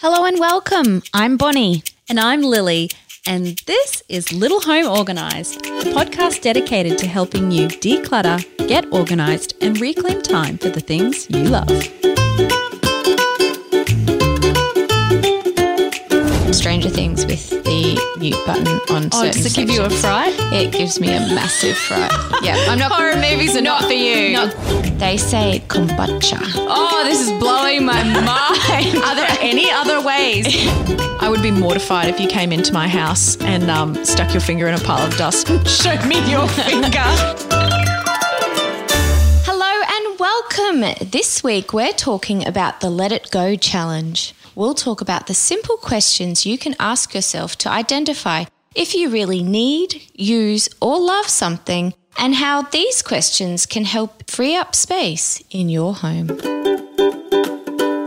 Hello and welcome. I'm Bonnie. And I'm Lily, and this is Little Home Organised, a podcast dedicated to helping you declutter, get organised, and reclaim time for the things you love. Stranger Things with the mute button on Oh, does it give you a fright? It gives me a massive fright. Yeah, I'm not. Horror movies are not for you. Not, they say kombucha. Oh, this is blowing my mind. Are there any other ways? I would be mortified if you came into my house and um, stuck your finger in a pile of dust and showed me your finger. Hello and welcome. This week we're talking about the Let It Go challenge. We'll talk about the simple questions you can ask yourself to identify if you really need, use, or love something, and how these questions can help free up space in your home.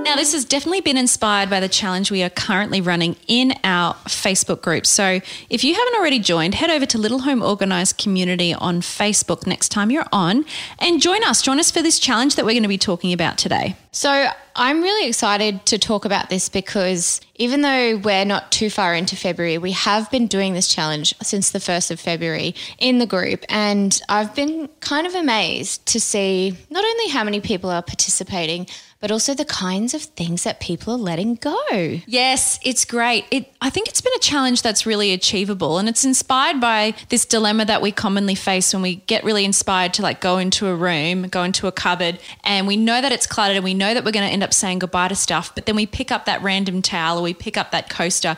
Now, this has definitely been inspired by the challenge we are currently running in our Facebook group. So, if you haven't already joined, head over to Little Home Organised Community on Facebook next time you're on and join us. Join us for this challenge that we're going to be talking about today. So, I'm really excited to talk about this because even though we're not too far into February, we have been doing this challenge since the 1st of February in the group. And I've been kind of amazed to see not only how many people are participating, but also the kinds of things that people are letting go. Yes, it's great. It, I think it's been a challenge that's really achievable, and it's inspired by this dilemma that we commonly face when we get really inspired to like go into a room, go into a cupboard, and we know that it's cluttered, and we know that we're going to end up saying goodbye to stuff, but then we pick up that random towel or we pick up that coaster,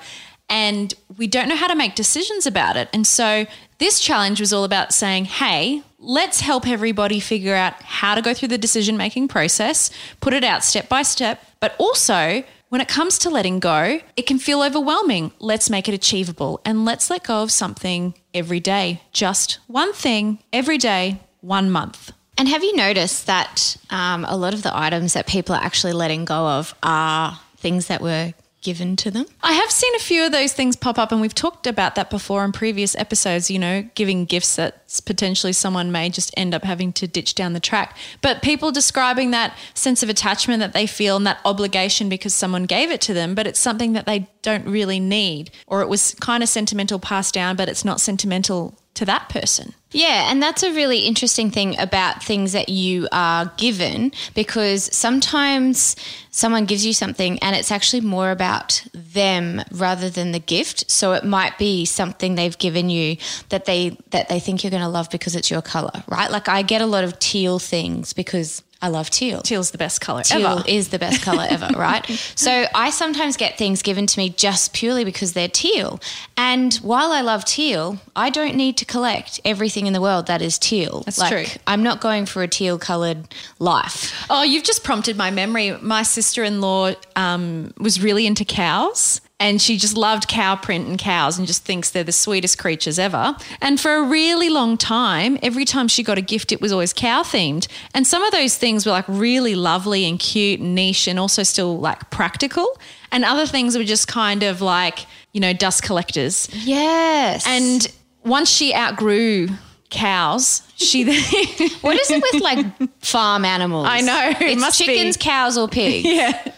and we don't know how to make decisions about it. And so this challenge was all about saying, hey, let's help everybody figure out how to go through the decision making process, put it out step by step, but also when it comes to letting go, it can feel overwhelming. Let's make it achievable and let's let go of something every day. Just one thing every day, one month. And have you noticed that um, a lot of the items that people are actually letting go of are things that were given to them? I have seen a few of those things pop up, and we've talked about that before in previous episodes. You know, giving gifts that potentially someone may just end up having to ditch down the track. But people describing that sense of attachment that they feel and that obligation because someone gave it to them, but it's something that they don't really need, or it was kind of sentimental passed down, but it's not sentimental to that person. Yeah, and that's a really interesting thing about things that you are given because sometimes someone gives you something and it's actually more about them rather than the gift. So it might be something they've given you that they that they think you're going to love because it's your color, right? Like I get a lot of teal things because I love teal. Teal's the best color Teal ever. is the best color ever, right? So I sometimes get things given to me just purely because they're teal. And while I love teal, I don't need to collect everything in the world that is teal. That's like, true. I'm not going for a teal colored life. Oh, you've just prompted my memory. My sister in law um, was really into cows. And she just loved cow print and cows and just thinks they're the sweetest creatures ever. And for a really long time, every time she got a gift, it was always cow themed. And some of those things were like really lovely and cute and niche and also still like practical. And other things were just kind of like, you know, dust collectors. Yes. And once she outgrew cows, she then. what is it with like farm animals? I know, it It's must be. chickens, cows, or pigs.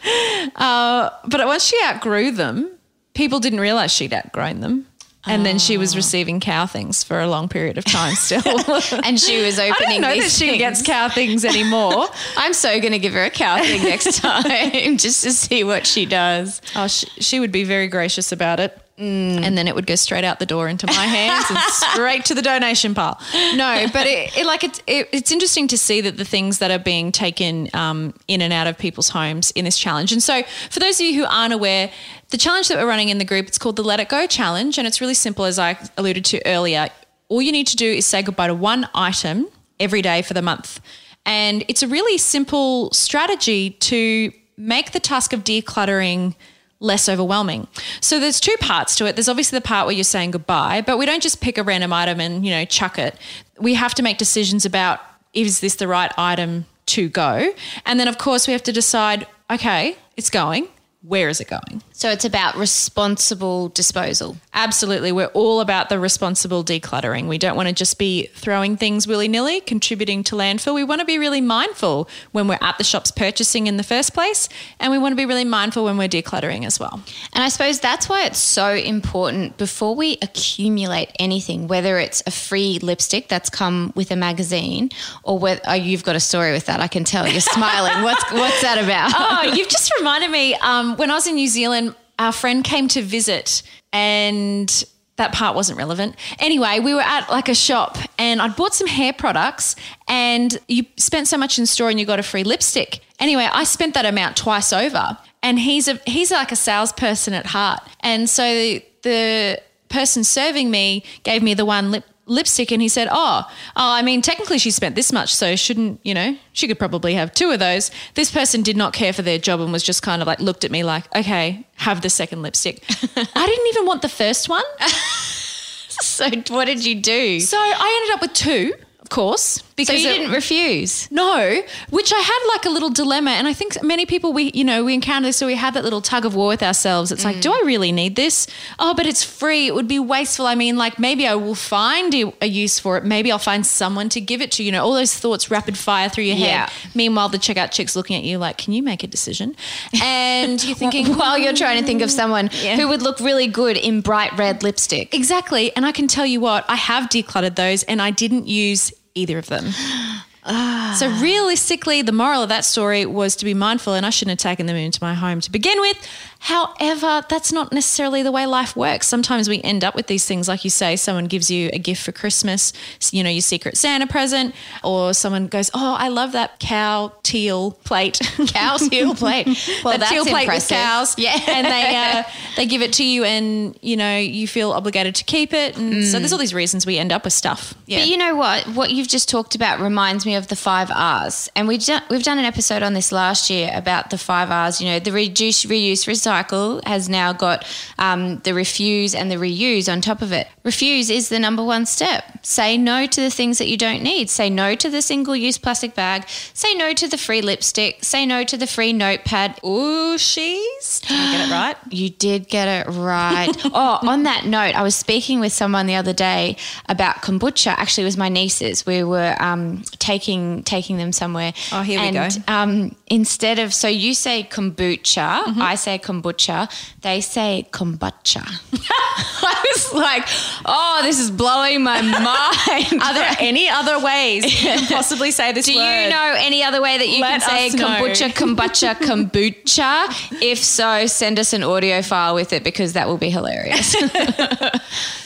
Uh, but once she outgrew them, people didn't realize she'd outgrown them. And then she was receiving cow things for a long period of time still. And she was opening. I don't know that these she gets cow things anymore. I'm so going to give her a cow thing next time just to see what she does. oh, she, she would be very gracious about it. And then it would go straight out the door into my hands and straight to the donation pile. No, but it, it like it's it, it's interesting to see that the things that are being taken um, in and out of people's homes in this challenge. And so, for those of you who aren't aware, the challenge that we're running in the group it's called the Let It Go Challenge, and it's really simple, as I alluded to earlier. All you need to do is say goodbye to one item every day for the month, and it's a really simple strategy to make the task of decluttering less overwhelming. So there's two parts to it. There's obviously the part where you're saying goodbye, but we don't just pick a random item and, you know, chuck it. We have to make decisions about is this the right item to go? And then of course we have to decide, okay, it's going. where is it going? So it's about responsible disposal. Absolutely. We're all about the responsible decluttering. We don't want to just be throwing things willy nilly, contributing to landfill. We want to be really mindful when we're at the shops purchasing in the first place. And we want to be really mindful when we're decluttering as well. And I suppose that's why it's so important before we accumulate anything, whether it's a free lipstick that's come with a magazine or whether oh, you've got a story with that. I can tell you're smiling. What's, what's that about? oh, you've just reminded me. Um, when I was in New Zealand, our friend came to visit and that part wasn't relevant. Anyway, we were at like a shop and I'd bought some hair products and you spent so much in store and you got a free lipstick. Anyway, I spent that amount twice over. And he's a he's like a salesperson at heart. And so the, the person serving me gave me the one lip lipstick and he said, oh, oh, I mean, technically she spent this much, so shouldn't, you know, she could probably have two of those. This person did not care for their job and was just kind of like looked at me like, okay, have the second lipstick. I didn't even want the first one. so what did you do? So I ended up with two of course. Because so you it, didn't refuse. No, which I had like a little dilemma, and I think many people we you know we encounter this, so we have that little tug of war with ourselves. It's mm. like, do I really need this? Oh, but it's free. It would be wasteful. I mean, like maybe I will find a use for it. Maybe I'll find someone to give it to. You know, all those thoughts rapid fire through your yeah. head. Meanwhile, the checkout chick's looking at you like, can you make a decision? And you're thinking while you're trying to think of someone yeah. who would look really good in bright red lipstick. Exactly, and I can tell you what, I have decluttered those, and I didn't use either of them. So realistically, the moral of that story was to be mindful, and I shouldn't have taken them into my home to begin with. However, that's not necessarily the way life works. Sometimes we end up with these things, like you say, someone gives you a gift for Christmas, you know, your secret Santa present, or someone goes, "Oh, I love that cow teal plate, cow teal plate." Well, that teal plate with cows, yeah, and they uh, they give it to you, and you know you feel obligated to keep it, and mm. so there's all these reasons we end up with stuff. Yeah. But you know what? What you've just talked about reminds me of the five R's, and we we've done an episode on this last year about the five R's. You know, the reduce, reuse, recycle cycle has now got um, the refuse and the reuse on top of it. Refuse is the number one step. Say no to the things that you don't need. Say no to the single use plastic bag. Say no to the free lipstick. Say no to the free notepad. Ooh, she's. Did I get it right? You did get it right. oh, on that note, I was speaking with someone the other day about kombucha. Actually, it was my nieces. We were um, taking taking them somewhere. Oh, here and, we go. Um, instead of so you say kombucha, mm-hmm. I say kombucha. They say kombucha. I was like, oh, this is blowing my mind. Are there any other ways you can possibly say this Do word? you know any other way that you Let can say kombucha, kombucha, kombucha? if so, send us an audio file with it because that will be hilarious.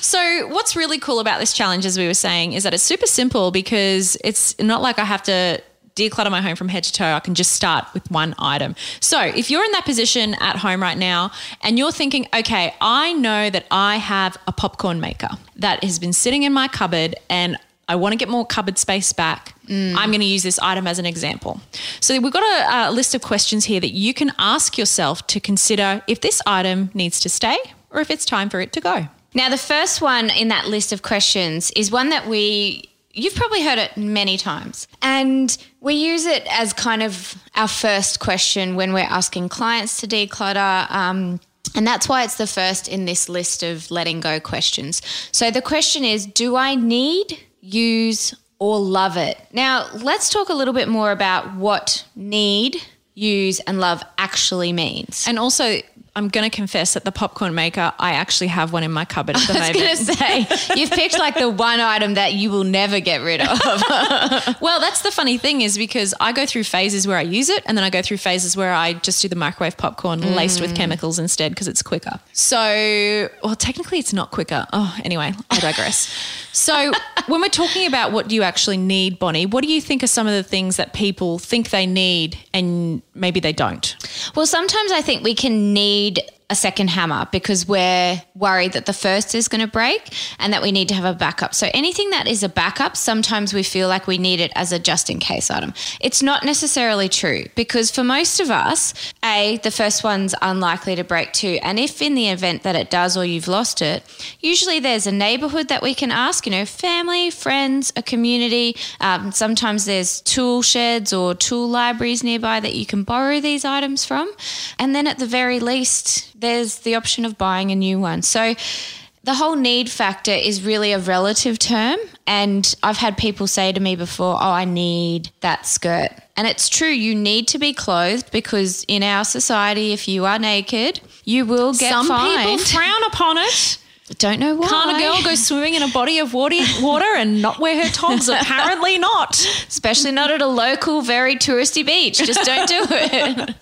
so, what's really cool about this challenge, as we were saying, is that it's super simple because it's not like I have to declutter my home from head to toe, I can just start with one item. So if you're in that position at home right now and you're thinking, okay, I know that I have a popcorn maker that has been sitting in my cupboard and I want to get more cupboard space back. Mm. I'm going to use this item as an example. So, we've got a, a, list of questions here that you can ask yourself to consider if this item needs to stay or if it's time for it to go. Now, the first one in that list of questions is one that we You've probably heard it many times. And we use it as kind of our first question when we're asking clients to declutter. Um, and that's why it's the first in this list of letting go questions. So the question is Do I need, use, or love it? Now, let's talk a little bit more about what need, use, and love actually means. And also, I'm going to confess that the popcorn maker, I actually have one in my cupboard at the moment. I was going to say, you've picked like the one item that you will never get rid of. well, that's the funny thing is because I go through phases where I use it and then I go through phases where I just do the microwave popcorn mm. laced with chemicals instead because it's quicker. So, well, technically it's not quicker. Oh, anyway, I digress. so, when we're talking about what do you actually need, Bonnie, what do you think are some of the things that people think they need and maybe they don't? Well, sometimes I think we can need made a second hammer because we're worried that the first is going to break and that we need to have a backup. So anything that is a backup, sometimes we feel like we need it as a just in case item. It's not necessarily true because for most of us, A, the first one's unlikely to break too. And if in the event that it does or you've lost it, usually there's a neighborhood that we can ask, you know, family, friends, a community. Um, sometimes there's tool sheds or tool libraries nearby that you can borrow these items from. And then at the very least, there's the option of buying a new one. So the whole need factor is really a relative term. And I've had people say to me before, oh, I need that skirt. And it's true, you need to be clothed because in our society, if you are naked, you will get Some fined. people frown upon it. Don't know why. Can't a girl go swimming in a body of water, water and not wear her togs? Apparently not. especially not at a local, very touristy beach. Just don't do it.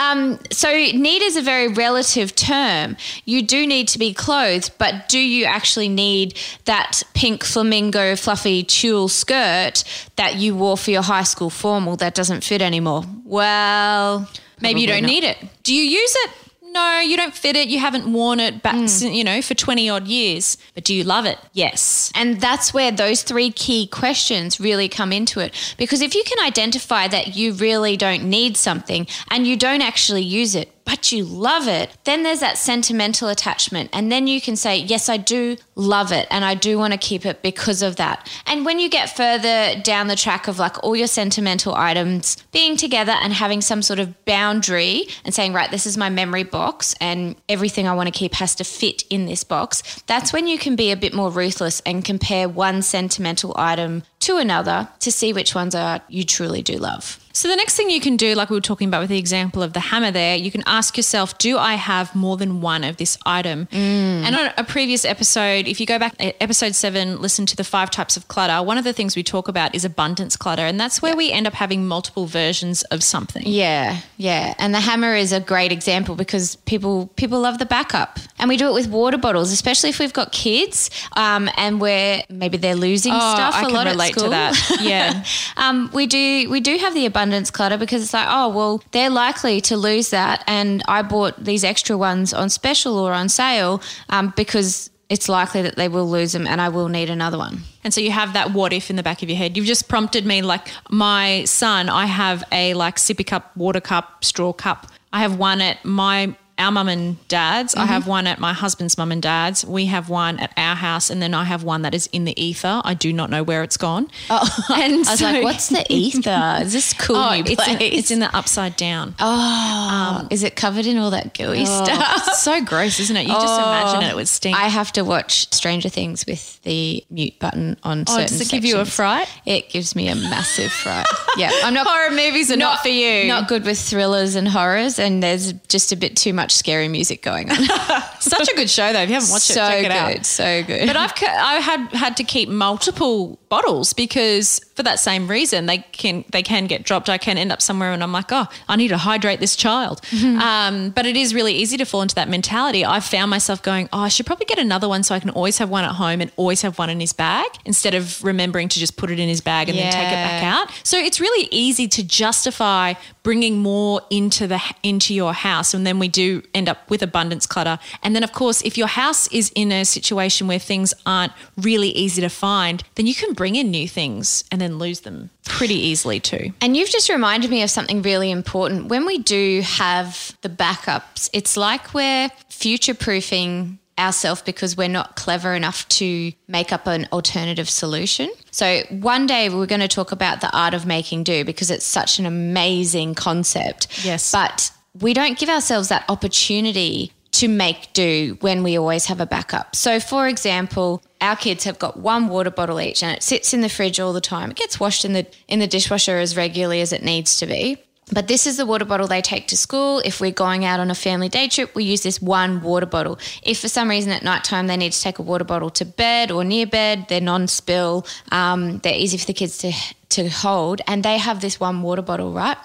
um, so, need is a very relative term. You do need to be clothed, but do you actually need that pink flamingo fluffy tulle skirt that you wore for your high school formal that doesn't fit anymore? Well, Maybe you don't not. need it. Do you use it? No, you don't fit it. You haven't worn it back, hmm. you know, for 20 odd years. But do you love it? Yes. And that's where those three key questions really come into it. Because if you can identify that you really don't need something and you don't actually use it, but you love it, then there's that sentimental attachment. And then you can say, Yes, I do love it and I do want to keep it because of that. And when you get further down the track of like all your sentimental items being together and having some sort of boundary and saying, Right, this is my memory box and everything I want to keep has to fit in this box, that's when you can be a bit more ruthless and compare one sentimental item to another to see which ones are you truly do love. So the next thing you can do, like we were talking about with the example of the hammer there, you can ask yourself, do I have more than one of this item? And on a previous episode, if you go back eh, episode seven, listen to the five types of clutter, one of the things we talk about is abundance clutter. And that's where we end up having multiple versions of something. Yeah, yeah. And the hammer is a great example because people people love the backup. And we do it with water bottles, especially if we've got kids um, and we're maybe they're losing stuff Oh, I a can lot relate at to that. Yeah. um, we do we do have the abundance clutter because it's like, oh well, they're likely to lose that and I bought these extra ones on special or on sale um, because it's likely that they will lose them and I will need another one. And so you have that what if in the back of your head. You've just prompted me like my son, I have a like sippy cup, water cup, straw cup. I have one at my our mum and dad's. I have mm-hmm. one at my husband's mum and dad's. We have one at our house, and then I have one that is in the ether. I do not know where it's gone. Oh, and I was like, what's the ether? Is this cool Oh, new it's in, it's in the upside down. Oh, um, is it covered in all that gooey oh, stuff? It's so gross, isn't it? You just oh. imagine it, it would stink. I have to watch Stranger Things with the mute button on oh, does it give you a fright? It gives me a massive fright. Yeah, I'm not Horror movies are not, for you. Not good with thrillers and horrors, and there's just a bit too much scary music going on. Such a good show, though. If you haven't watched so it, check it good, out. so good. But I've I had had to keep multiple bottles because for that same reason they can they can get dropped. I can end up somewhere and I'm like, oh, I need to hydrate this child. Mm-hmm. Um, but it is really easy to fall into that mentality. I've found myself going, oh, I should probably get another one so I can always have one at home and always have one in his bag instead of remembering to just put it in his bag and then take it back out. So it's really easy to justify bringing more into the into your house, and then we do end up with abundance clutter. And then, of course, if your house is in a situation where things aren't really easy to find, then you can bring in new things and then lose them pretty easily too. And you've just reminded me of something really important. When we do have the backups, it's like we're future proofing ourselves because we're not clever enough to make up an alternative solution. So, one day we're going to talk about the art of making do because it's such an amazing concept. Yes. But we don't give ourselves that opportunity to make do when we always have a backup. So, for example, our kids have got one water bottle each and it sits in the fridge all the time. It gets washed in the in the dishwasher as regularly as it needs to be. But this is the water bottle they take to school. If we're going out on a family day trip, we use this one water bottle. If for some reason at night time they need to take a water bottle to bed or near bed, they're non-spill. Um, they're easy for the kids to to hold, and they have this one water bottle, right?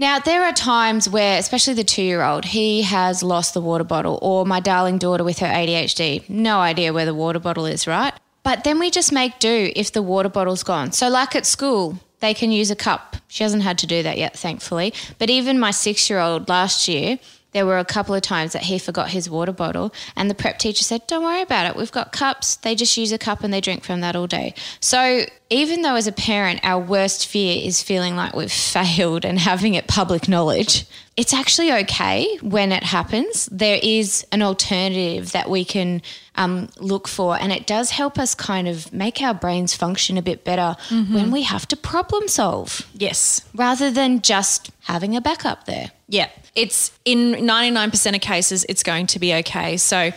Now, there are times where, especially the two year old, he has lost the water bottle, or my darling daughter with her ADHD, no idea where the water bottle is, right? But then we just make do if the water bottle's gone. So, like at school, they can use a cup. She hasn't had to do that yet, thankfully. But even my six year old last year, there were a couple of times that he forgot his water bottle, and the prep teacher said, Don't worry about it. We've got cups. They just use a cup and they drink from that all day. So, even though as a parent, our worst fear is feeling like we've failed and having it public knowledge, it's actually okay when it happens. There is an alternative that we can um, look for, and it does help us kind of make our brains function a bit better when we have to problem solve Yes. rather than just having a backup there. Yeah, it's in 99% of cases, it's going to be okay. So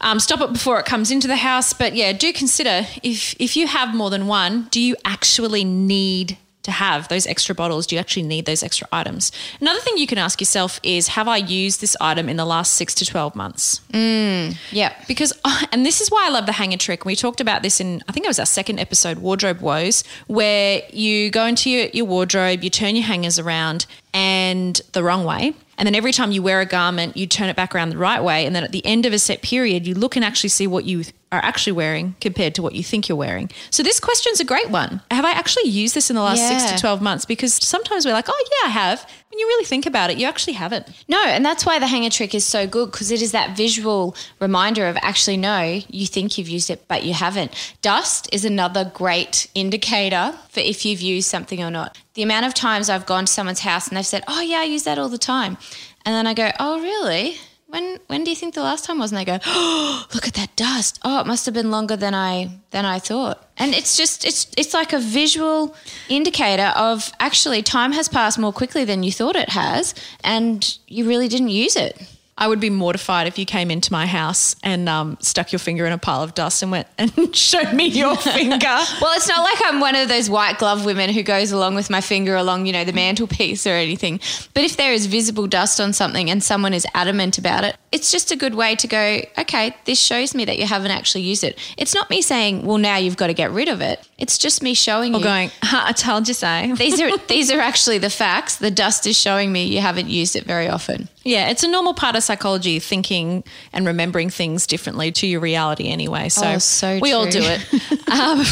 um, stop it before it comes into the house. But yeah, do consider if, if you have more than one, do you actually need to have those extra bottles? Do you actually need those extra items? Another thing you can ask yourself is Have I used this item in the last six to 12 months? Mm, yeah. Because, and this is why I love the hanger trick. We talked about this in, I think it was our second episode, Wardrobe Woes, where you go into your, your wardrobe, you turn your hangers around and the wrong way. And then every time you wear a garment, you turn it back around the right way. And then at the end of a set period, you look and actually see what you are actually wearing compared to what you think you're wearing. So this question's a great one. Have I actually used this in the last six to 12 months? Because sometimes we're like, oh, yeah, I have. When you really think about it, you actually haven't. No, and that's why the hanger trick is so good because it is that visual reminder of actually, no, you think you've used it, but you haven't. Dust is another great indicator for if you've used something or not. The amount of times I've gone to someone's house and they've said, oh, yeah, I use that all the time. And then I go, oh, really? When when do you think the last time was? And they go, oh, look at that dust. Oh, it must have been longer than I than I thought. And it's just it's it's like a visual indicator of actually time has passed more quickly than you thought it has, and you really didn't use it. I would be mortified if you came into my house and um, stuck your finger in a pile of dust and went and showed me your finger. Well, it's not like I'm one of those white glove women who goes along with my finger along, you know, the mantelpiece or anything. But if there is visible dust on something and someone is adamant about it, it's just a good way to go, okay, this shows me that you haven't actually used it. It's not me saying, well, now you've got to get rid of it. It's just me showing Or you. going, "Ha, I told you so. these are these are actually the facts. The dust is showing me you haven't used it very often. Yeah, it's a normal part of psychology, thinking and remembering things differently to your reality anyway. So, Oh, so we all do it. um,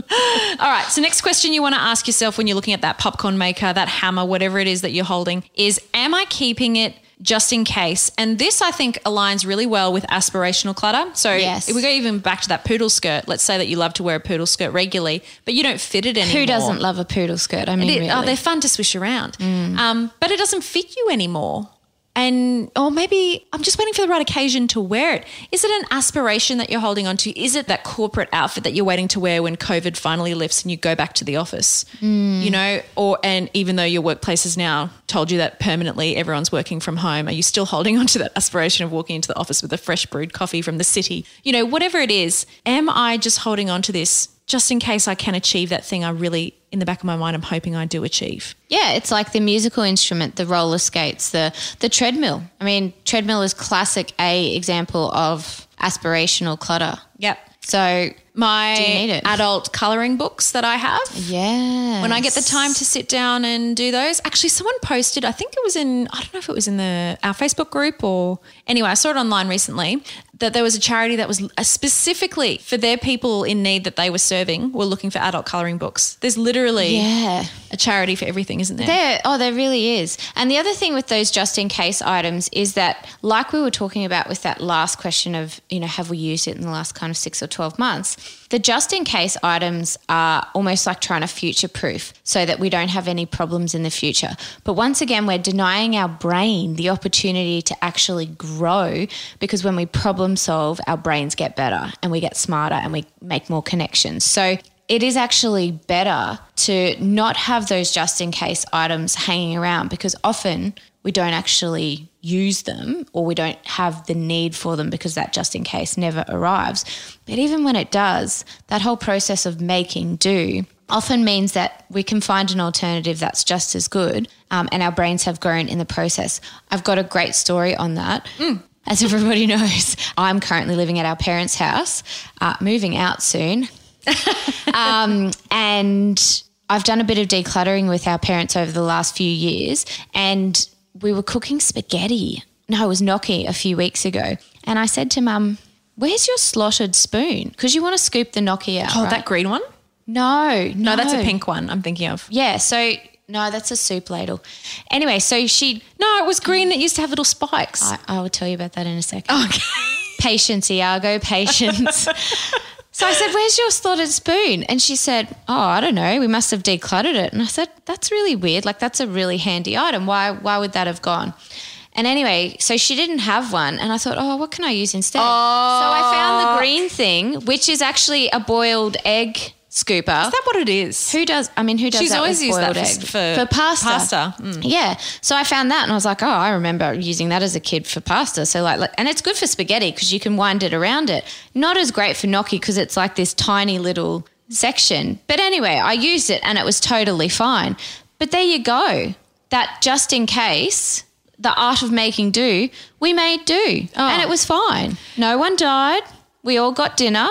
all right. So, next question you want to ask yourself when you're looking at that popcorn maker, that hammer, whatever it is that you're holding, is Am I keeping it? Just in case. And this, I think, aligns really well with aspirational clutter. So, Yes. if we go even back to that poodle skirt, let's say that you love to wear a poodle skirt regularly, but you don't fit it anymore. Who doesn't love a poodle skirt? I mean, It- really. Mm. Oh, they're fun to swish around. Um, but it doesn't fit you anymore. And, or maybe I'm just waiting for the right occasion to wear it. Is it an aspiration that you're holding on to? Is it that corporate outfit that you're waiting to wear when COVID finally lifts and you go back to the office? Mm. You know, or, and even though your workplace has now told you that permanently everyone's working from home, are you still holding on to that aspiration of walking into the office with a fresh brewed coffee from the city? You know, whatever it is, am I just holding on to this just in case I can achieve that thing I really, in the back of my mind, I'm hoping I do achieve. Yeah, it's like the musical instrument, the roller skates, the the treadmill. I mean, treadmill is classic A example of aspirational clutter. Yep. So My Do you need it? adult colouring books that I have. yeah, When I get the time to sit down and do those, actually, someone posted. I think it was in. I don't know if it was in the our Facebook group or anyway. I saw it online recently that there was a charity that was uh, specifically for their people in need that they were serving were looking for adult colouring books. There's literally yeah. a charity for everything, isn't there? There, oh, there really is. And the other thing with those just in case items is that, like we were talking about with that last question of, you know, have we used it in the last kind of six or 12 months? The just in case items are almost like trying to future proof so that we don't have any problems in the future. But once again, we're denying our brain the opportunity to actually grow because when we problem solve, our brains get better and we get smarter and we make more connections. So it is actually better to not have those just in case items hanging around because often we don't actually use them or we don't have the need for them because that just in case never arrives. But even when it does, that whole process of making do often means that we can find an alternative that's just as good um, and our brains have grown in the process. I've got a great story on that. As everybody knows, I'm currently living at our parents' house, uh, moving out soon um, and I've done a bit of decluttering with our parents over the last few years, and we were cooking spaghetti. No, it was gnocchi a few weeks ago, and I said to Mum, "Where's your slotted spoon? Because you want to scoop the gnocchi out." oh, right? that green one? no, no, No, that's a pink one. I'm thinking of. Yeah, so No, that's a soup ladle. Anyway, so she. No, it was green. It used to have little spikes. I, I will tell you about that in a second. okay. Patience, Iago, patience. so I said, Where's your slotted spoon? And she said, Oh, I don't know. We must have decluttered it. And I said, That's really weird. Like, that's a really handy item. Why, why would that have gone? And anyway, so she didn't have one. And I thought, Oh, what can I use instead? So I found the oh. green thing, which is actually a boiled egg scooper. Is that what it is? Who does? I mean, who does She's that always used that boiled for- egg? for pasta. pasta. Mm. Yeah. So I found that, and I was like, oh, I remember using that as a kid for pasta. So like, like- and it's good for spaghetti because you can wind it around it. Not as great for gnocchi because it's like this tiny little section. But anyway, I used it, and it was totally fine. But there you go. That just in case. The art of making do, we made do. And it was fine. No one died. We all got dinner,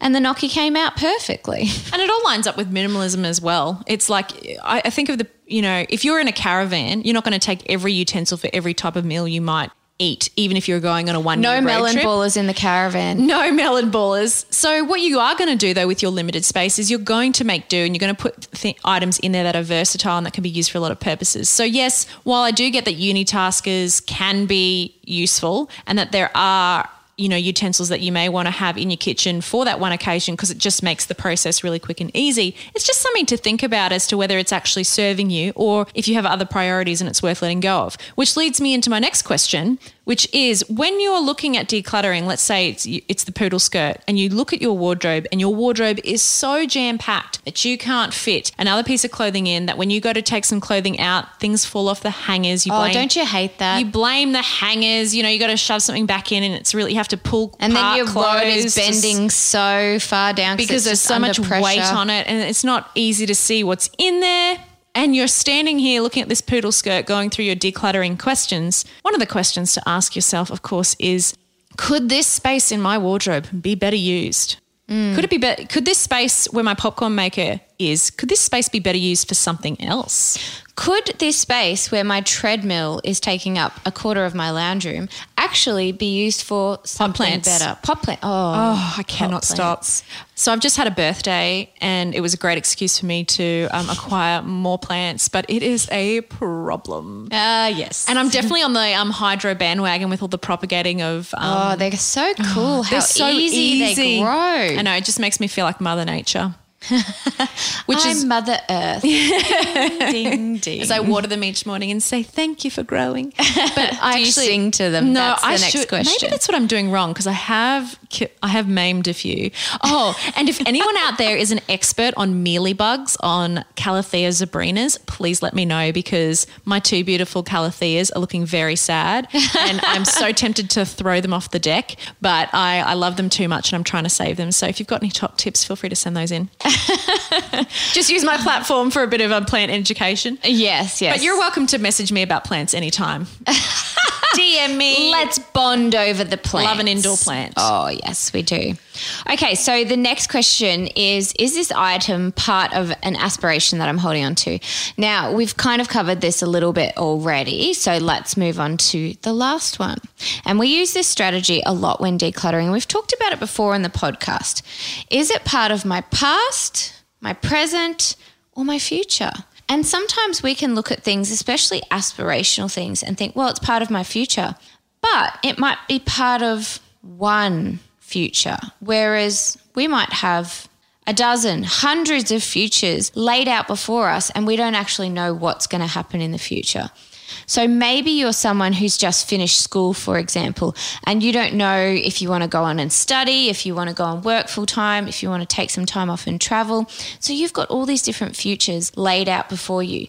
and the gnocchi came out perfectly. And it all lines up with minimalism as well. It's like I, I think of the you know if you're in a caravan, you're not going to take every utensil for every type of meal you might eat, even if you're going on a one No melon trip. ballers in the caravan. No melon ballers. So what you are going to do though with your limited space is you're going to make do and you're going to put th- items in there that are versatile and that can be used for a lot of purposes. So yes, while I do get that unitaskers can be useful and that there are you know utensils that you may want to have in your kitchen for that one occasion because it just makes the process really quick and easy. It's just something to think about as to whether it's actually serving you or if you have other priorities and it's worth letting go of. Which leads me into my next question, which is when you're looking at decluttering, let's say it's it's the poodle skirt and you look at your wardrobe and your wardrobe is so jam packed that you can't fit another piece of clothing in that when you go to take some clothing out, things fall off the hangers. You Oh, blame, don't you hate that? You blame the hangers. You know, you got to shove something back in, and it's really you have to pull. and then your robe clothes is to s- bending so far down because there's so much pressure. weight on it, and it's not easy to see what's in there. And you're standing here looking at this poodle skirt, going through your decluttering questions. One of the questions to ask yourself, of course, is: Could this space in my wardrobe be better used? Mm. Could it be better? Could this space where my popcorn maker is? Could this space be better used for something else? Could this space where my treadmill is taking up a quarter of my lounge room actually be used for something plants. better? Pot plant. Oh, Oh, I cannot stop. So I've just had a birthday, and it was a great excuse for me to um, acquire more plants, but it is a problem. Ah, yes. And I'm definitely on the um, hydro bandwagon with all the propagating of. Um, oh, they're so cool. How they're so easy, easy. they grow. I know it just makes me feel like Mother Nature, which I'm is Mother Earth. ding ding. as I water them each morning and say thank you for growing. But I Do you actually sing to them? No, That's the I next should. question. Maybe that's what I'm doing wrong because I have I have maimed a few. Oh, and if anyone out there is an expert on mealybugs on Calathea zebrinas, please let me know because my two beautiful Calatheas are looking very sad, and I'm so tempted to throw them off the deck. But I, I love them too much, and I'm trying to save them. So if you've got any top tips, feel free to send those in. Just use my platform for a bit of a plant education. yes, yes. But you're welcome to message me about plants anytime. DM me. Let's bond over the plant. Love an indoor plant. Oh, yes, we do. Okay, so the next question is Is this item part of an aspiration that I'm holding on to? Now, we've kind of covered this a little bit already, so let's move on to the last one. And we use this strategy a lot when decluttering. We've talked about it before in the podcast. Is it part of my past, my present, or my future? And sometimes we can look at things, especially aspirational things, and think, well, it's part of my future. But it might be part of one future, whereas we might have a dozen, hundreds of futures laid out before us, and we don't actually know what's going to happen in the future. So maybe you're someone who's just finished school, for example, and you don't know if you want to go on and study, if you want to go and work full time, if you want to take some time off and travel. So you've got all these different futures laid out before you.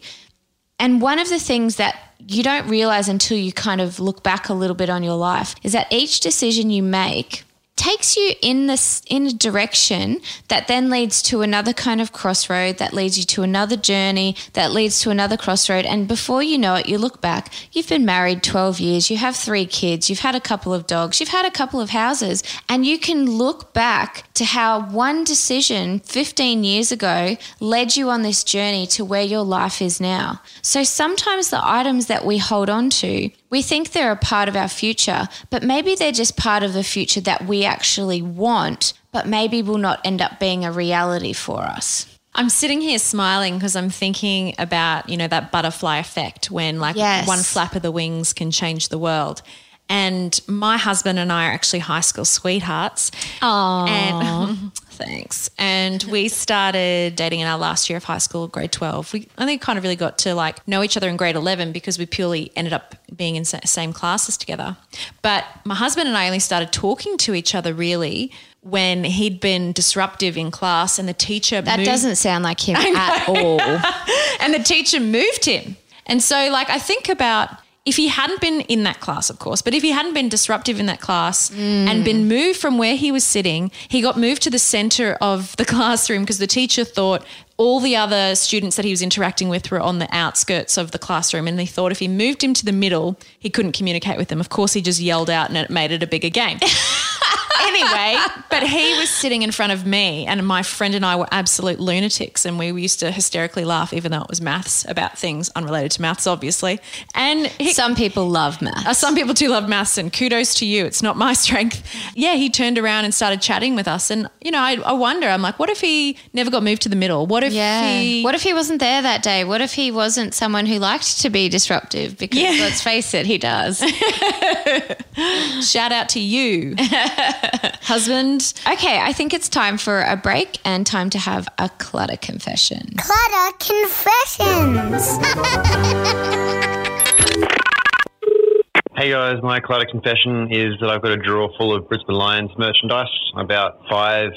And one of the things that you don't realize until you kind of look back a little bit on your life is that each decision you make takes you in this in a direction that then leads to another kind of crossroad that leads you to another journey that leads to another crossroad. And before you know it you look back. You've been married 12 years. You have 3 kids. You've had a couple of dogs. You've had a couple of houses. And you can look back to how one decision 15 years ago led you on this journey to where your life is now. So sometimes the items that we hold on to we think they're a part of our future, but maybe they're just part of the future that we actually want, but maybe will not end up being a reality for us. I'm sitting here smiling because I'm thinking about, you know, that butterfly effect when like Yes. one flap of the wings can change the world. And my husband and I are actually high school sweethearts. Aww. Thanks. And we started dating in our last year of high school, grade 12. We only kind of really got to like know each other in grade 11 because we purely ended up being in sa- same classes together. But my husband and I only started talking to each other really when he'd been disruptive in class and the teacher That moved- doesn't sound like him at all. and the teacher moved him. And so, like, I think about if he hadn't been in that class, of course, but if he hadn't been disruptive in that class and been moved from where he was sitting, he got moved to the center of the classroom because the teacher thought all the other students that he was interacting with were on the outskirts of the classroom. And they thought if he moved him to the middle, he couldn't communicate with them. Of course, he just yelled out and it made it a bigger game. anyway, but he was sitting in front of me, and my friend and I were absolute lunatics, and we used to hysterically laugh, even though it was maths about things unrelated to maths, obviously. And he, Some people love maths. uh, some people do love maths, and kudos to you. It's not my strength. Yeah, he turned around and started chatting with us, and you know, I, I wonder. I'm like, what if he never got moved to the middle? What if Yeah. he? What if he wasn't there that day? What if he wasn't someone who liked to be disruptive? Because Yeah. let's face it, he does. shout out to you, husband. okay, I think it's time for a break and time to have a clutter confession. Clutter Confessions. Hey guys, my clutter confession is that I've got a drawer full of Brisbane Lions merchandise. About five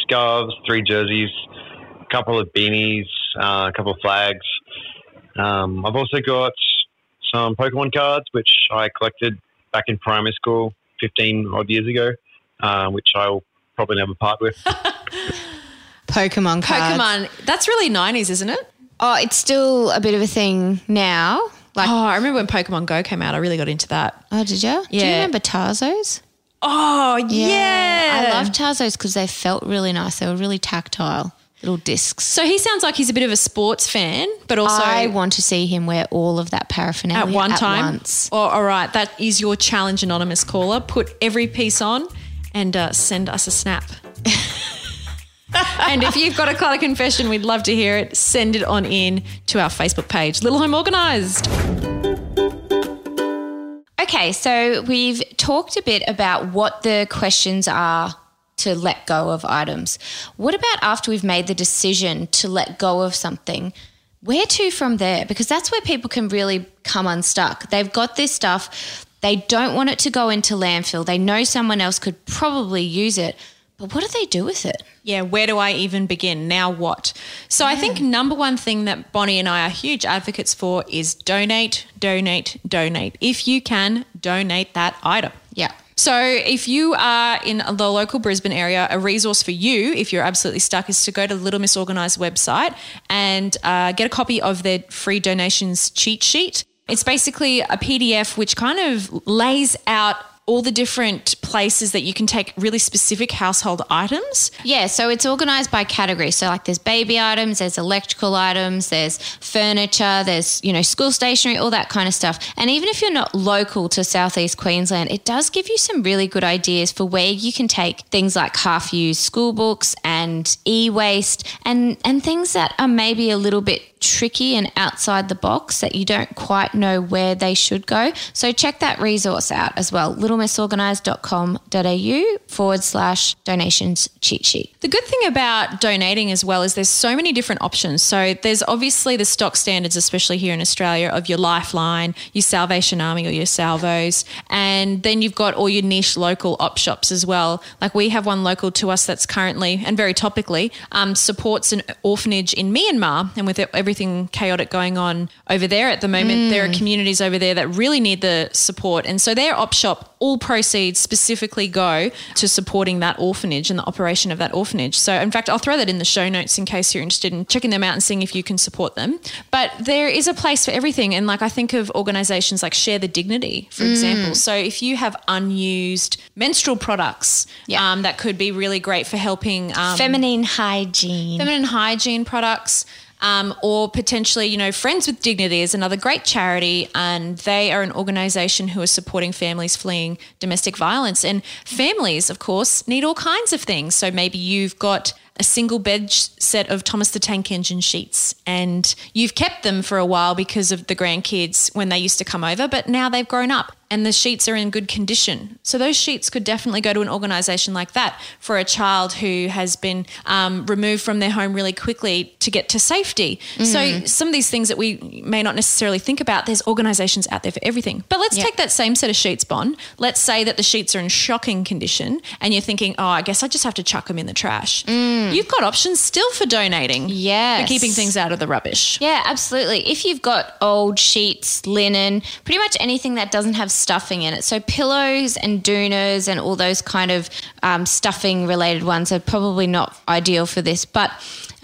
scarves, three jerseys, a couple of beanies, uh, a couple of flags. Um, I've also got some Pokemon cards, which I collected back in primary school 15 odd years ago, uh, which I'll probably never part with. Pokemon cards. Pokemon. That's really 90s, isn't it? Oh, it's still a bit of a thing now. Like, Oh, I remember when Pokemon Go came out. I really got into that. oh, did you? Yeah. Do you remember Tazos? Oh yeah, I love Tazos because they felt really nice. They were really tactile, little discs. So he sounds like he's a bit of a sports fan, but also I want to see him wear all of that paraphernalia at one time. once. Oh, all right, that is your challenge, anonymous caller. Put every piece on and uh, send us a snap. and if you've got a clutter confession, we'd love to hear it. Send it on in to our Facebook page, Little Home Organised. Okay, so we've talked a bit about what the questions are to let go of items. What about after we've made the decision to let go of something? Where to from there? Because that's where people can really come unstuck. They've got this stuff, they don't want it to go into landfill. They know someone else could probably use it, but what do they do with it? Yeah, where do I even begin? Now what? So I think number one thing that Bonnie and I are huge advocates for is donate, donate, donate. If you can, donate that item. Yeah. So, if you are in the local Brisbane area, a resource for you, if you're absolutely stuck, is to go to the Little Miss Organised website and uh, get a copy of their free donations cheat sheet. It's basically a PDF which kind of lays out all the different places that you can take really specific household items. Yeah, so it's organized by category. So like there's baby items, there's electrical items, there's furniture, there's, you know, school stationery, all that kind of stuff. And even if you're not local to Southeast Queensland, it does give you some really good ideas for where you can take things like half-used school books and e-waste and and things that are maybe a little bit tricky and outside the box that you don't quite know where they should go. So check that resource out as well, littlemissorganised.com.au forward slash donations cheat sheet. The good thing about donating as well is there's so many different options. So there's obviously the stock standards, especially here in Australia, of your Lifeline, your Salvation Army or your Salvos. And then you've got all your niche local op shops as well. Like we have one local to us that's currently, and very topically, um, supports an orphanage in Myanmar. And with everything chaotic going on over there at the moment, there are communities over there that really need the support. And so their op shop, all proceeds specifically go to supporting that orphanage and the operation of that orphanage. So, in fact, I'll throw that in the show notes in case you're interested in checking them out and seeing if you can support them. But there is a place for everything. And like I think of organizations like Share the Dignity, for example. So, if you have unused menstrual products, Yeah. um, that could be really great for helping um, Feminine hygiene. feminine hygiene products. Um, or potentially, you know, Friends with Dignity is another great charity, and they are an organisation who are supporting families fleeing domestic violence. And families, of course, need all kinds of things. So maybe you've got a single bed set of Thomas the Tank Engine sheets and you've kept them for a while because of the grandkids when they used to come over, but now they've grown up and the sheets are in good condition. So those sheets could definitely go to an organisation like that for a child who has been um, removed from their home really quickly to get to safety. So some of these things that we may not necessarily think about, there's organisations out there for everything. But let's Yeah. take that same set of sheets, Bon. Let's say that the sheets are in shocking condition and you're thinking, oh, I guess I just have to chuck them in the trash. You've got options still for donating. Yeah, For keeping things out of the rubbish. Yeah, absolutely. If you've got old sheets, linen, pretty much anything that doesn't have stuffing in it. So pillows and doonas and all those kind of um, stuffing related ones are probably not ideal for this. But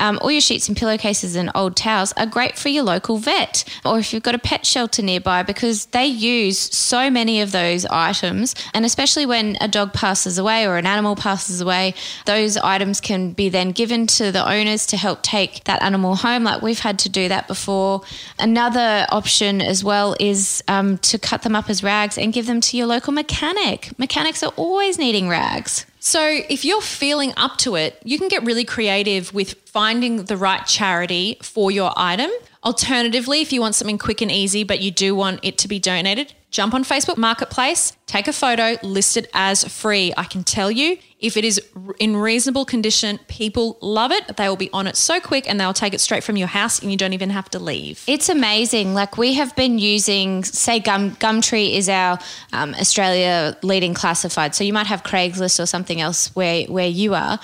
um, all your sheets and pillowcases and old towels are great for your local vet or if you've got a pet shelter nearby because they use so many of those items. And especially when a dog passes away or an animal passes away, those items can be then given to the owners to help take that animal home. Like we've had to do that before. Another option as well is um, to cut them up as rags and give them to your local mechanic. Mechanics are always needing rags. So, if you're feeling up to it, you can get really creative with finding the right charity for your item. Alternatively, if you want something quick and easy, but you do want it to be donated, jump on Facebook Marketplace, take a photo, list it as free. I can tell you, if it is in reasonable condition, people love it. They will be on it so quick and they'll take it straight from your house and you don't even have to leave. It's amazing. Like we have been using, say, Gum Gumtree is our um, Australia leading classified. So you might have Craigslist or something else where where you are,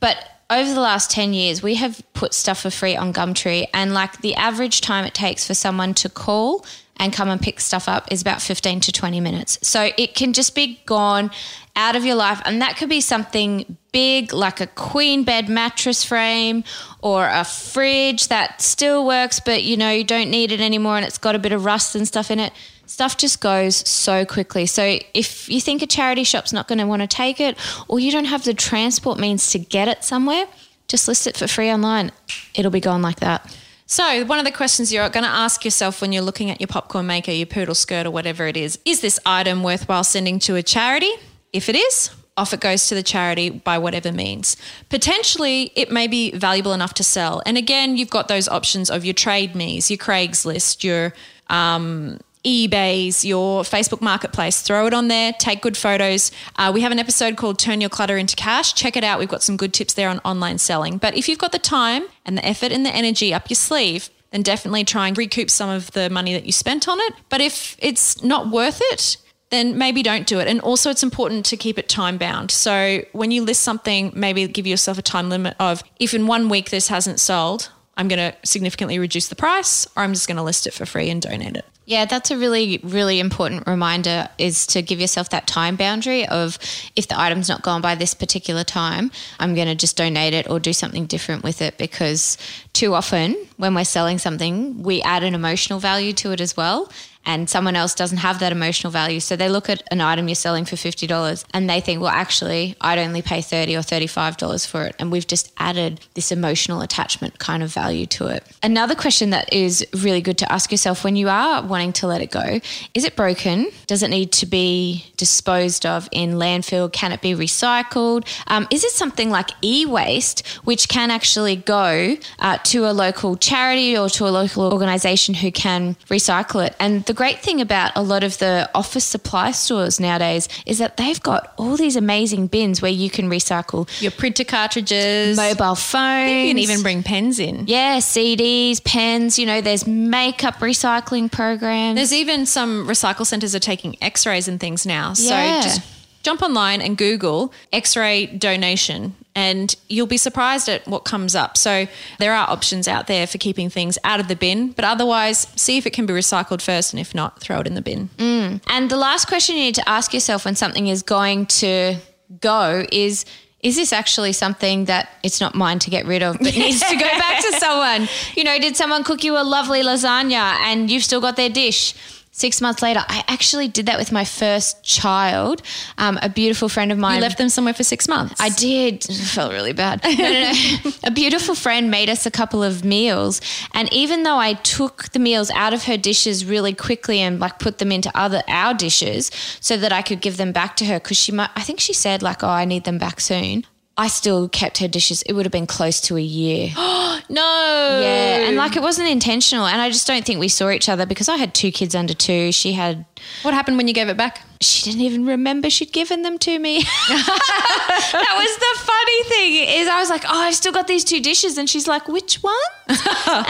but over the last 10 years, we have put stuff for free on Gumtree, and like the average time it takes for someone to call and come and pick stuff up is about 15 to 20 minutes. So it can just be gone out of your life. And that could be something big like a queen bed mattress frame or a fridge that still works, but you know, you don't need it anymore and it's got a bit of rust and stuff in it. Stuff just goes so quickly. So if you think a charity shop's not going to want to take it or you don't have the transport means to get it somewhere, just list it for free online. It'll be gone like that. So, one of the questions you're going to ask yourself when you're looking at your popcorn maker, your poodle skirt, or whatever it is is this item worthwhile sending to a charity? If it is, off it goes to the charity by whatever means. Potentially, it may be valuable enough to sell. And again, you've got those options of your Trade Me's, your Craigslist, your um, eBay's, your Facebook Marketplace. Throw it on there, take good photos. Uh, we have an episode called Turn Your Clutter into Cash. Check it out. We've got some good tips there on online selling. But if you've got the time and the effort and the energy up your sleeve, then definitely try and recoup some of the money that you spent on it. But if it's not worth it, then maybe don't do it. And also, it's important to keep it time bound. So when you list something, maybe give yourself a time limit of if in one week this hasn't sold, I'm going to significantly reduce the price, or I'm just going to list it for free and donate it. Yeah, that's a really, really important reminder is to give yourself that time boundary of if the item's not gone by this particular time, I'm going to just donate it or do something different with it because too often when we're selling something, we add an emotional value to it as well. And someone else doesn't have that emotional value. So they look at an item you're selling for $50 and they think, well, actually, I'd only pay 30 or $35 for it. And we've just added this emotional attachment kind of value to it. Another question that is really good to ask yourself when you are wanting to let it go is it broken? Does it need to be disposed of in landfill? Can it be recycled? Um, is it something like e waste, which can actually go uh, to a local charity or to a local organization who can recycle it? And the great thing about a lot of the office supply stores nowadays is that they've got all these amazing bins where you can recycle Your printer cartridges, mobile phones. you can even bring pens in. yeah, CDs, pens, you know, there's makeup recycling programs. There's even some recycle centers are taking x-rays and things now. So Yeah. just jump online and Google x-ray donation and you'll be surprised at what comes up. So there are options out there for keeping things out of the bin, but otherwise see if it can be recycled first and if not, throw it in the bin. Mm. And the last question you need to ask yourself when something is going to go is is this actually something that it's not mine to get rid of but needs to go back to someone? You know, did someone cook you a lovely lasagna and you've still got their dish? Six months later, I actually did that with my first child. Um, a beautiful friend of mine. You left them somewhere for six months. I did. It felt really bad. No, no, no. a beautiful friend made us a couple of meals, and even though I took the meals out of her dishes really quickly and like put them into other our dishes so that I could give them back to her because she might. I think she said like, "Oh, I need them back soon." I still kept her dishes. It would have been close to a year. No. Yeah, and like it wasn't intentional. And I just don't think we saw each other because I had two kids under two. She had, What happened when you gave it back? she didn't even remember she'd given them to me. that was the funny thing is I was like, oh, I've still got these two dishes, and she's like, which one? and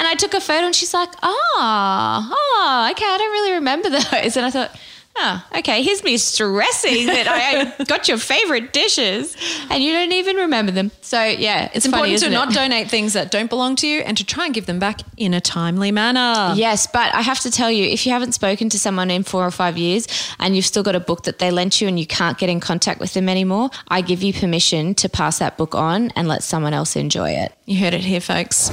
I took a photo, and she's like, ah, oh, okay, I don't really remember those. And I thought. Oh, okay. Here's me stressing that I got your favorite dishes and you don't even remember them. So yeah, it's, It's important to funny, isn't donate things that don't belong to you and to try and give them back in a timely manner. Yes, but I have to tell you, if you haven't spoken to someone in four or five years and you've still got a book that they lent you and you can't get in contact with them anymore, I give you permission to pass that book on and let someone else enjoy it. You heard it here, folks.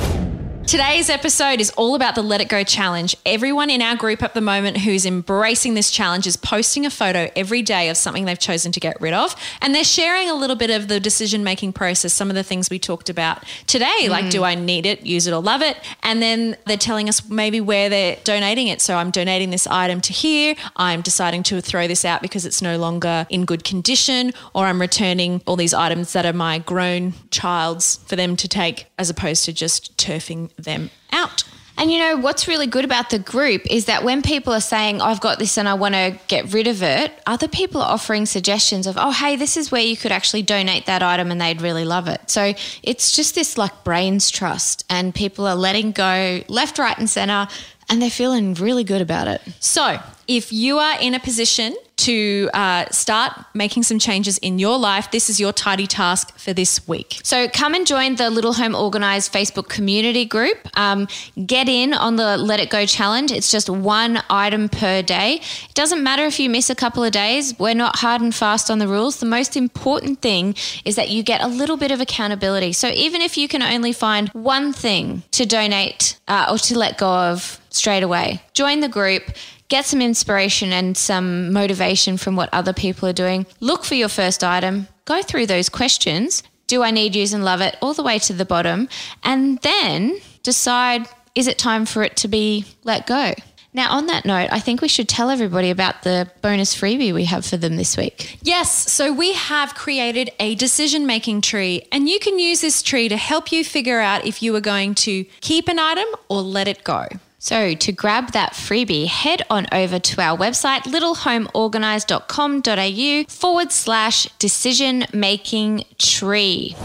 Today's episode is all about the Let It Go challenge. Everyone in our group at the moment who's embracing this challenge is posting a photo every day of something they've chosen to get rid of. And they're sharing a little bit of the decision making process, some of the things we talked about today, like mm. do I need it, use it, or love it? And then they're telling us maybe where they're donating it. So I'm donating this item to here. I'm deciding to throw this out because it's no longer in good condition, or I'm returning all these items that are my grown child's for them to take as opposed to just turfing them out. And you know what's really good about the group is that when people are saying, I've got this and I want to get rid of it, other people are offering suggestions of, oh, hey, this is where you could actually donate that item and they'd really love it. So it's just this like brains trust, and people are letting go left, right, and center, and they're feeling really good about it. So, if you are in a position to uh, start making some changes in your life, this is your tidy task for this week. So come and join the Little Home Organised Facebook community group. Um, get in on the Let It Go challenge. It's just one item per day. It doesn't matter if you miss a couple of days. We're not hard and fast on the rules. The most important thing is that you get a little bit of accountability. So even if you can only find one thing to donate uh, or to let go of straight away, join the group get some inspiration and some motivation from what other people are doing. Look for your first item, go through those questions. Do I need, use, and love it all the way to the bottom? And then decide is it time for it to be let go? Now, on that note, I think we should tell everybody about the bonus freebie we have for them this week. Yes, so we have created a decision making tree, and you can use this tree to help you figure out if you are going to keep an item or let it go. So, to grab that freebie, head on over to our website, littlehomeorganised.com.au forward slash decision making tree.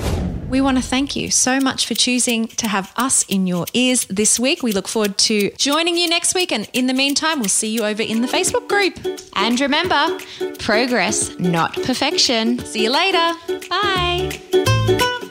We want to thank you so much for choosing to have us in your ears this week. We look forward to joining you next week. And in the meantime, we'll see you over in the Facebook group. And remember, progress, not perfection. See you later. Bye.